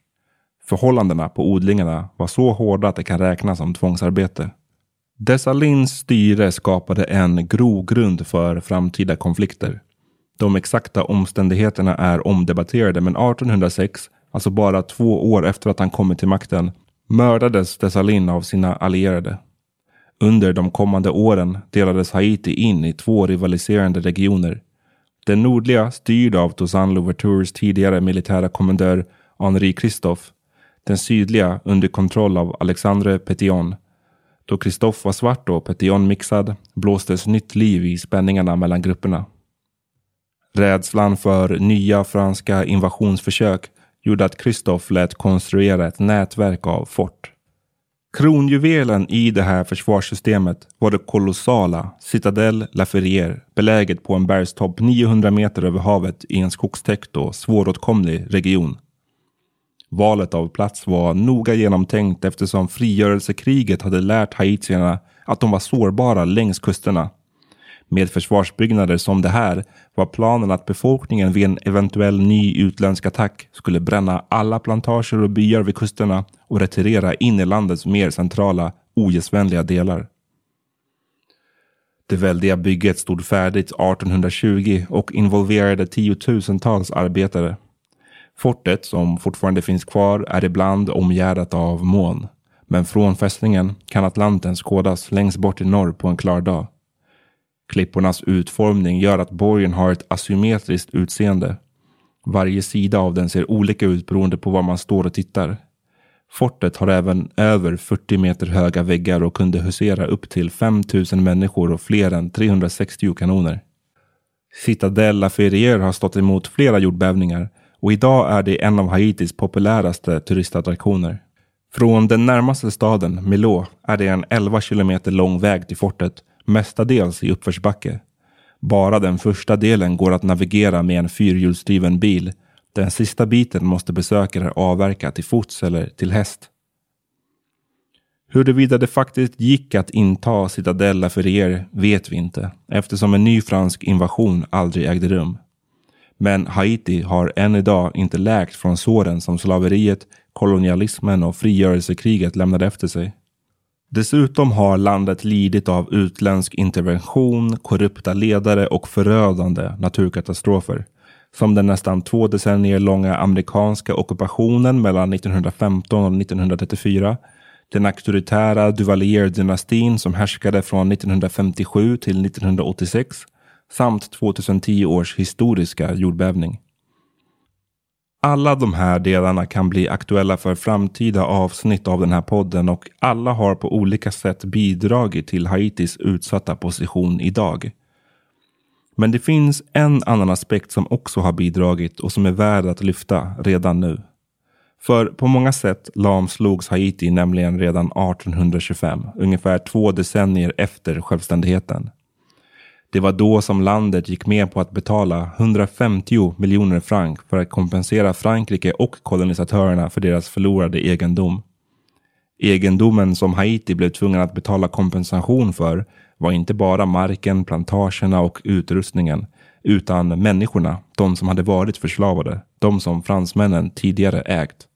Förhållandena på odlingarna var så hårda att det kan räknas som tvångsarbete. Dessalins styre skapade en grogrund för framtida konflikter. De exakta omständigheterna är omdebatterade men 1806, alltså bara två år efter att han kommit till makten, mördades Dessalin av sina allierade. Under de kommande åren delades Haiti in i två rivaliserande regioner. Den nordliga styrd av Toussaint Louvertures tidigare militära kommendör Henri Christophe. Den sydliga under kontroll av Alexandre Petion. Då Christophe var svart och Petion mixad blåstes nytt liv i spänningarna mellan grupperna. Rädslan för nya franska invasionsförsök gjorde att Christophe lät konstruera ett nätverk av fort. Kronjuvelen i det här försvarssystemet var det kolossala Citadel La Ferrière beläget på en bergstopp 900 meter över havet i en skogstäckt och svåråtkomlig region. Valet av plats var noga genomtänkt eftersom frigörelsekriget hade lärt haitierna att de var sårbara längs kusterna med försvarsbyggnader som det här var planen att befolkningen vid en eventuell ny utländsk attack skulle bränna alla plantager och byar vid kusterna och retirera in i landets mer centrala, ogästvänliga delar. Det väldiga bygget stod färdigt 1820 och involverade tiotusentals arbetare. Fortet, som fortfarande finns kvar, är ibland omgärdat av moln. Men från fästningen kan Atlanten skådas längst bort i norr på en klar dag. Klippornas utformning gör att borgen har ett asymmetriskt utseende. Varje sida av den ser olika ut beroende på var man står och tittar. Fortet har även över 40 meter höga väggar och kunde husera upp till 5000 människor och fler än 360 kanoner. Citadella Ferrier har stått emot flera jordbävningar och idag är det en av Haitis populäraste turistattraktioner. Från den närmaste staden, Milo, är det en 11 kilometer lång väg till fortet mestadels i uppförsbacke. Bara den första delen går att navigera med en fyrhjulsdriven bil. Den sista biten måste besökare avverka till fots eller till häst. Huruvida det faktiskt gick att inta Citadella för er vet vi inte eftersom en ny fransk invasion aldrig ägde rum. Men Haiti har än idag inte läkt från såren som slaveriet, kolonialismen och frigörelsekriget lämnade efter sig. Dessutom har landet lidit av utländsk intervention, korrupta ledare och förödande naturkatastrofer. Som den nästan två decennier långa amerikanska ockupationen mellan 1915 och 1934. Den auktoritära Duvalier-dynastin som härskade från 1957 till 1986 samt 2010 års historiska jordbävning. Alla de här delarna kan bli aktuella för framtida avsnitt av den här podden och alla har på olika sätt bidragit till Haitis utsatta position idag. Men det finns en annan aspekt som också har bidragit och som är värd att lyfta redan nu. För på många sätt lamslogs Haiti nämligen redan 1825, ungefär två decennier efter självständigheten. Det var då som landet gick med på att betala 150 miljoner franc för att kompensera Frankrike och kolonisatörerna för deras förlorade egendom. Egendomen som Haiti blev tvungen att betala kompensation för var inte bara marken, plantagerna och utrustningen, utan människorna, de som hade varit förslavade, de som fransmännen tidigare ägt.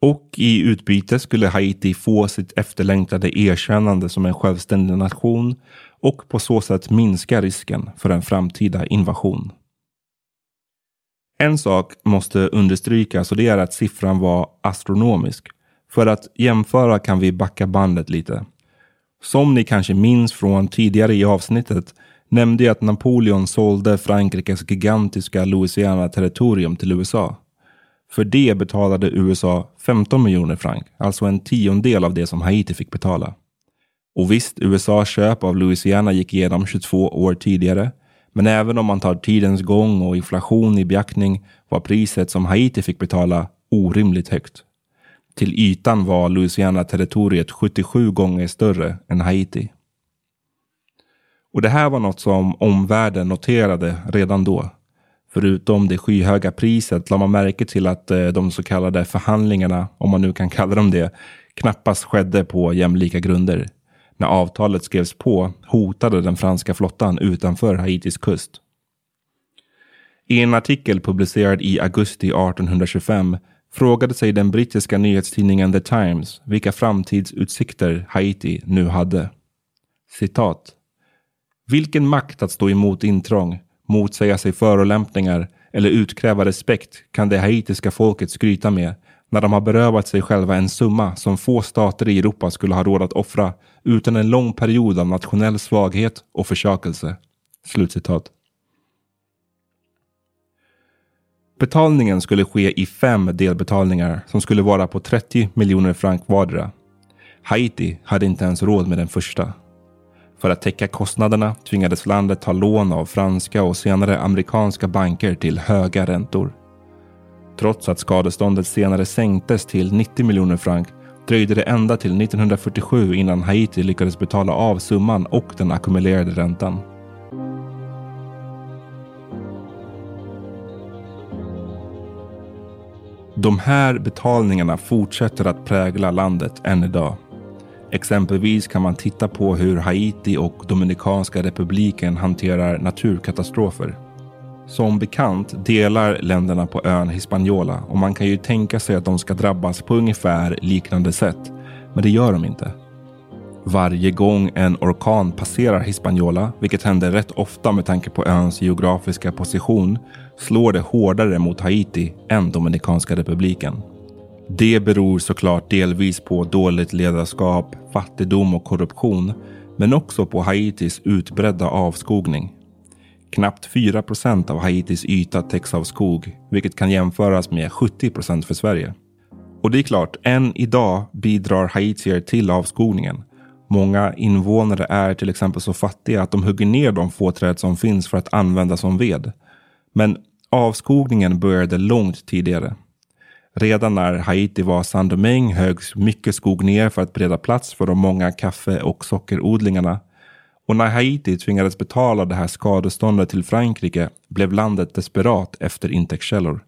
Och i utbyte skulle Haiti få sitt efterlängtade erkännande som en självständig nation och på så sätt minska risken för en framtida invasion. En sak måste understrykas och det är att siffran var astronomisk. För att jämföra kan vi backa bandet lite. Som ni kanske minns från tidigare i avsnittet nämnde jag att Napoleon sålde Frankrikes gigantiska Louisiana-territorium till USA. För det betalade USA 15 miljoner franc, alltså en tiondel av det som Haiti fick betala. Och visst, USAs köp av Louisiana gick igenom 22 år tidigare. Men även om man tar tidens gång och inflation i beaktning var priset som Haiti fick betala orimligt högt. Till ytan var Louisiana-territoriet 77 gånger större än Haiti. Och det här var något som omvärlden noterade redan då. Förutom det skyhöga priset lade man märke till att eh, de så kallade förhandlingarna, om man nu kan kalla dem det, knappast skedde på jämlika grunder. När avtalet skrevs på hotade den franska flottan utanför Haitis kust. I en artikel publicerad i augusti 1825 frågade sig den brittiska nyhetstidningen The Times vilka framtidsutsikter Haiti nu hade. Citat. Vilken makt att stå emot intrång, motsäga sig förolämpningar eller utkräva respekt kan det haitiska folket skryta med när de har berövat sig själva en summa som få stater i Europa skulle ha råd att offra utan en lång period av nationell svaghet och försakelse. Slutcitat. Betalningen skulle ske i fem delbetalningar som skulle vara på 30 miljoner franc vardera. Haiti hade inte ens råd med den första. För att täcka kostnaderna tvingades landet ta lån av franska och senare amerikanska banker till höga räntor. Trots att skadeståndet senare sänktes till 90 miljoner franc dröjde det ända till 1947 innan Haiti lyckades betala av summan och den ackumulerade räntan. De här betalningarna fortsätter att prägla landet än idag. Exempelvis kan man titta på hur Haiti och Dominikanska republiken hanterar naturkatastrofer. Som bekant delar länderna på ön Hispaniola och man kan ju tänka sig att de ska drabbas på ungefär liknande sätt. Men det gör de inte. Varje gång en orkan passerar Hispaniola, vilket händer rätt ofta med tanke på öns geografiska position, slår det hårdare mot Haiti än Dominikanska republiken. Det beror såklart delvis på dåligt ledarskap, fattigdom och korruption, men också på Haitis utbredda avskogning. Knappt 4 procent av Haitis yta täcks av skog, vilket kan jämföras med 70 procent för Sverige. Och det är klart, än idag bidrar haitier till avskogningen. Många invånare är till exempel så fattiga att de hugger ner de få träd som finns för att använda som ved. Men avskogningen började långt tidigare. Redan när Haiti var Saint-Domingue högs mycket skog ner för att bereda plats för de många kaffe och sockerodlingarna. Och när Haiti tvingades betala det här skadeståndet till Frankrike blev landet desperat efter intäktskällor.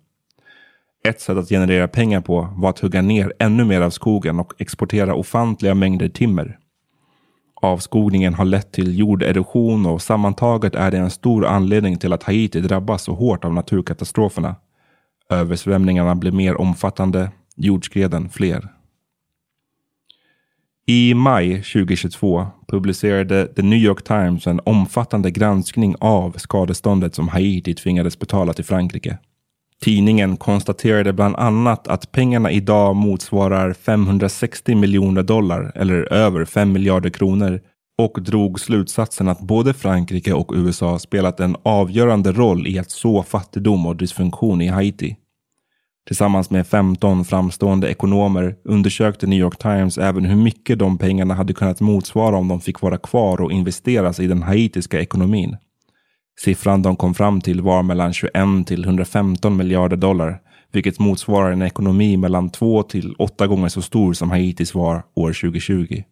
Ett sätt att generera pengar på var att hugga ner ännu mer av skogen och exportera ofantliga mängder timmer. Avskogningen har lett till jorderosion och sammantaget är det en stor anledning till att Haiti drabbas så hårt av naturkatastroferna. Översvämningarna blir mer omfattande, jordskreden fler. I maj 2022 publicerade The New York Times en omfattande granskning av skadeståndet som Haiti tvingades betala till Frankrike. Tidningen konstaterade bland annat att pengarna idag motsvarar 560 miljoner dollar eller över 5 miljarder kronor och drog slutsatsen att både Frankrike och USA spelat en avgörande roll i att så fattigdom och dysfunktion i Haiti. Tillsammans med 15 framstående ekonomer undersökte New York Times även hur mycket de pengarna hade kunnat motsvara om de fick vara kvar och investeras i den haitiska ekonomin. Siffran de kom fram till var mellan 21 till 115 miljarder dollar, vilket motsvarar en ekonomi mellan 2 till 8 gånger så stor som Haitis var år 2020.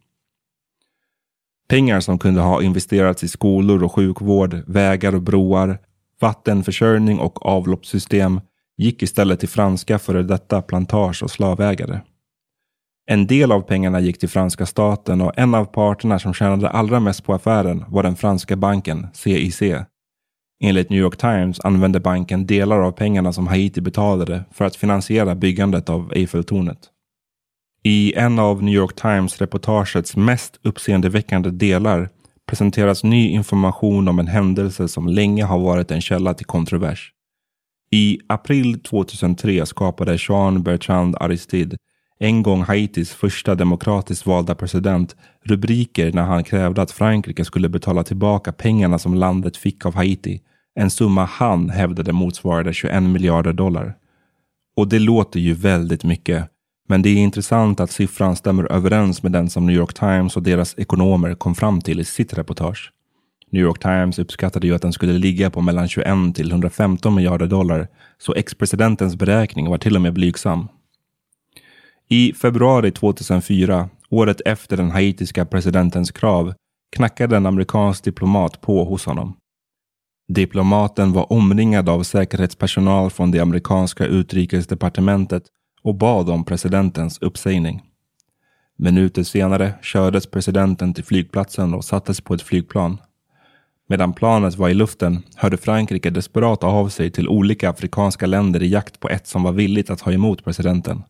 Pengar som kunde ha investerats i skolor och sjukvård, vägar och broar, vattenförsörjning och avloppssystem gick istället till franska före detta plantage och slavägare. En del av pengarna gick till franska staten och en av parterna som tjänade allra mest på affären var den franska banken CIC. Enligt New York Times använde banken delar av pengarna som Haiti betalade för att finansiera byggandet av Eiffeltornet. I en av New York Times-reportagets mest uppseendeväckande delar presenteras ny information om en händelse som länge har varit en källa till kontrovers. I april 2003 skapade Jean Bertrand Aristide, en gång Haitis första demokratiskt valda president, rubriker när han krävde att Frankrike skulle betala tillbaka pengarna som landet fick av Haiti. En summa han hävdade motsvarade 21 miljarder dollar. Och det låter ju väldigt mycket. Men det är intressant att siffran stämmer överens med den som New York Times och deras ekonomer kom fram till i sitt reportage. New York Times uppskattade ju att den skulle ligga på mellan 21 till 115 miljarder dollar, så ex-presidentens beräkning var till och med blygsam. I februari 2004, året efter den haitiska presidentens krav, knackade en amerikansk diplomat på hos honom. Diplomaten var omringad av säkerhetspersonal från det amerikanska utrikesdepartementet och bad om presidentens uppsägning. Minuter senare kördes presidenten till flygplatsen och sattes på ett flygplan. Medan planet var i luften hörde Frankrike desperat av sig till olika afrikanska länder i jakt på ett som var villigt att ta emot presidenten.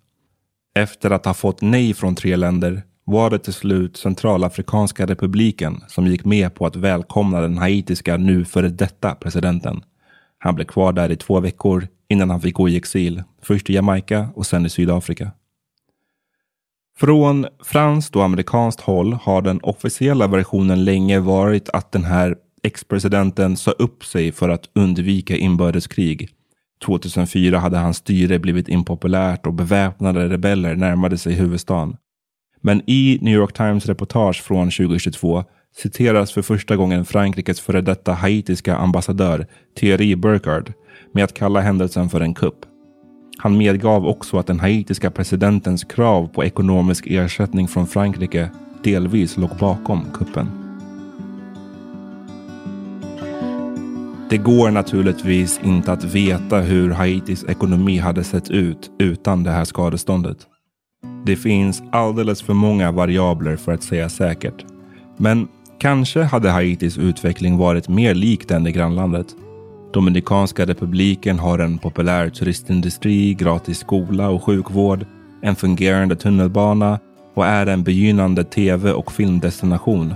Efter att ha fått nej från tre länder var det till slut Centralafrikanska republiken som gick med på att välkomna den haitiska nu före detta presidenten. Han blev kvar där i två veckor innan han fick gå i exil, först i Jamaica och sen i Sydafrika. Från franskt och amerikanskt håll har den officiella versionen länge varit att den här ex-presidenten sa upp sig för att undvika inbördeskrig. 2004 hade hans styre blivit impopulärt och beväpnade rebeller närmade sig huvudstaden. Men i New York Times reportage från 2022 citeras för första gången Frankrikes före detta haitiska ambassadör Thierry Burkard med att kalla händelsen för en kupp. Han medgav också att den haitiska presidentens krav på ekonomisk ersättning från Frankrike delvis låg bakom kuppen. Det går naturligtvis inte att veta hur Haitis ekonomi hade sett ut utan det här skadeståndet. Det finns alldeles för många variabler för att säga säkert. Men kanske hade Haitis utveckling varit mer lik den i grannlandet. Dominikanska republiken har en populär turistindustri, gratis skola och sjukvård, en fungerande tunnelbana och är en begynnande tv och filmdestination.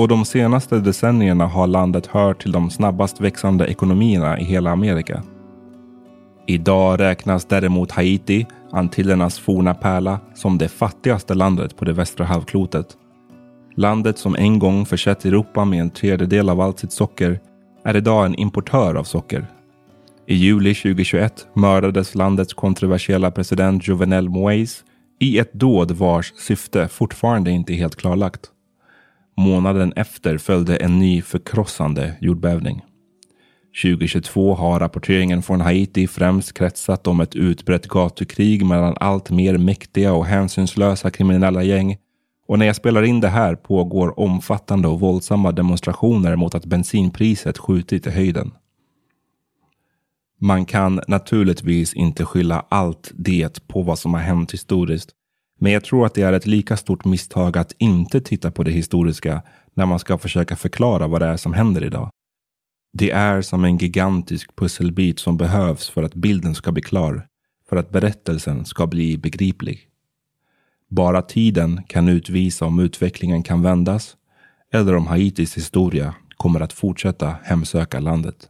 Och de senaste decennierna har landet hört till de snabbast växande ekonomierna i hela Amerika. Idag räknas däremot Haiti, Antillernas forna pärla, som det fattigaste landet på det västra halvklotet. Landet som en gång försett Europa med en tredjedel av allt sitt socker är idag en importör av socker. I juli 2021 mördades landets kontroversiella president Jovenel Moise i ett dåd vars syfte fortfarande inte är helt klarlagt. Månaden efter följde en ny förkrossande jordbävning. 2022 har rapporteringen från Haiti främst kretsat om ett utbrett gatukrig mellan allt mer mäktiga och hänsynslösa kriminella gäng. Och när jag spelar in det här pågår omfattande och våldsamma demonstrationer mot att bensinpriset skjutit i höjden. Man kan naturligtvis inte skylla allt det på vad som har hänt historiskt. Men jag tror att det är ett lika stort misstag att inte titta på det historiska när man ska försöka förklara vad det är som händer idag. Det är som en gigantisk pusselbit som behövs för att bilden ska bli klar, för att berättelsen ska bli begriplig. Bara tiden kan utvisa om utvecklingen kan vändas eller om Haitis historia kommer att fortsätta hemsöka landet.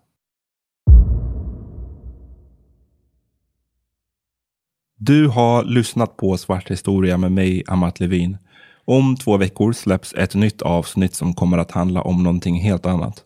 Du har lyssnat på Svart historia med mig, Amat Levin. Om två veckor släpps ett nytt avsnitt som kommer att handla om någonting helt annat.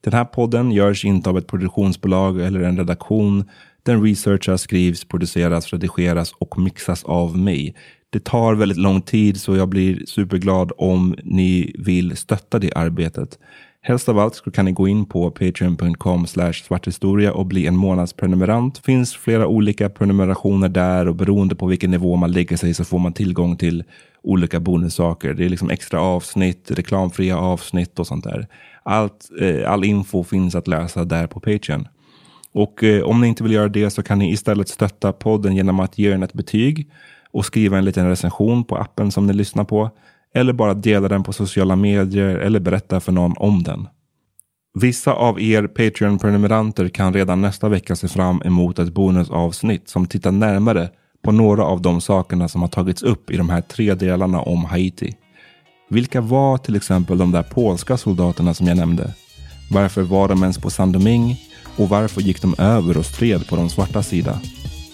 Den här podden görs inte av ett produktionsbolag eller en redaktion. Den researchas, skrivs, produceras, redigeras och mixas av mig. Det tar väldigt lång tid så jag blir superglad om ni vill stötta det arbetet. Helst av allt så kan ni gå in på patreon.com svarthistoria och bli en månadsprenumerant. Det finns flera olika prenumerationer där och beroende på vilken nivå man lägger sig så får man tillgång till olika bonussaker. Det är liksom extra avsnitt, reklamfria avsnitt och sånt där. Allt, eh, all info finns att läsa där på Patreon. Och eh, om ni inte vill göra det så kan ni istället stötta podden genom att ge den ett betyg och skriva en liten recension på appen som ni lyssnar på. Eller bara dela den på sociala medier eller berätta för någon om den. Vissa av er Patreon-prenumeranter kan redan nästa vecka se fram emot ett bonusavsnitt som tittar närmare på några av de sakerna som har tagits upp i de här tre delarna om Haiti. Vilka var till exempel de där polska soldaterna som jag nämnde? Varför var de ens på Saint Domingue? Och varför gick de över och stred på de svarta sida?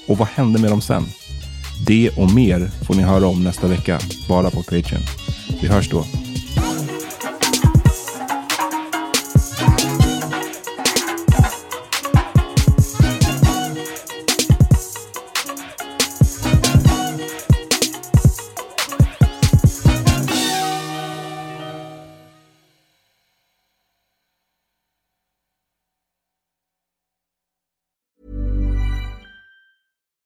Och vad hände med dem sen? Det och mer får ni höra om nästa vecka, bara på Patreon. Vi hörs då.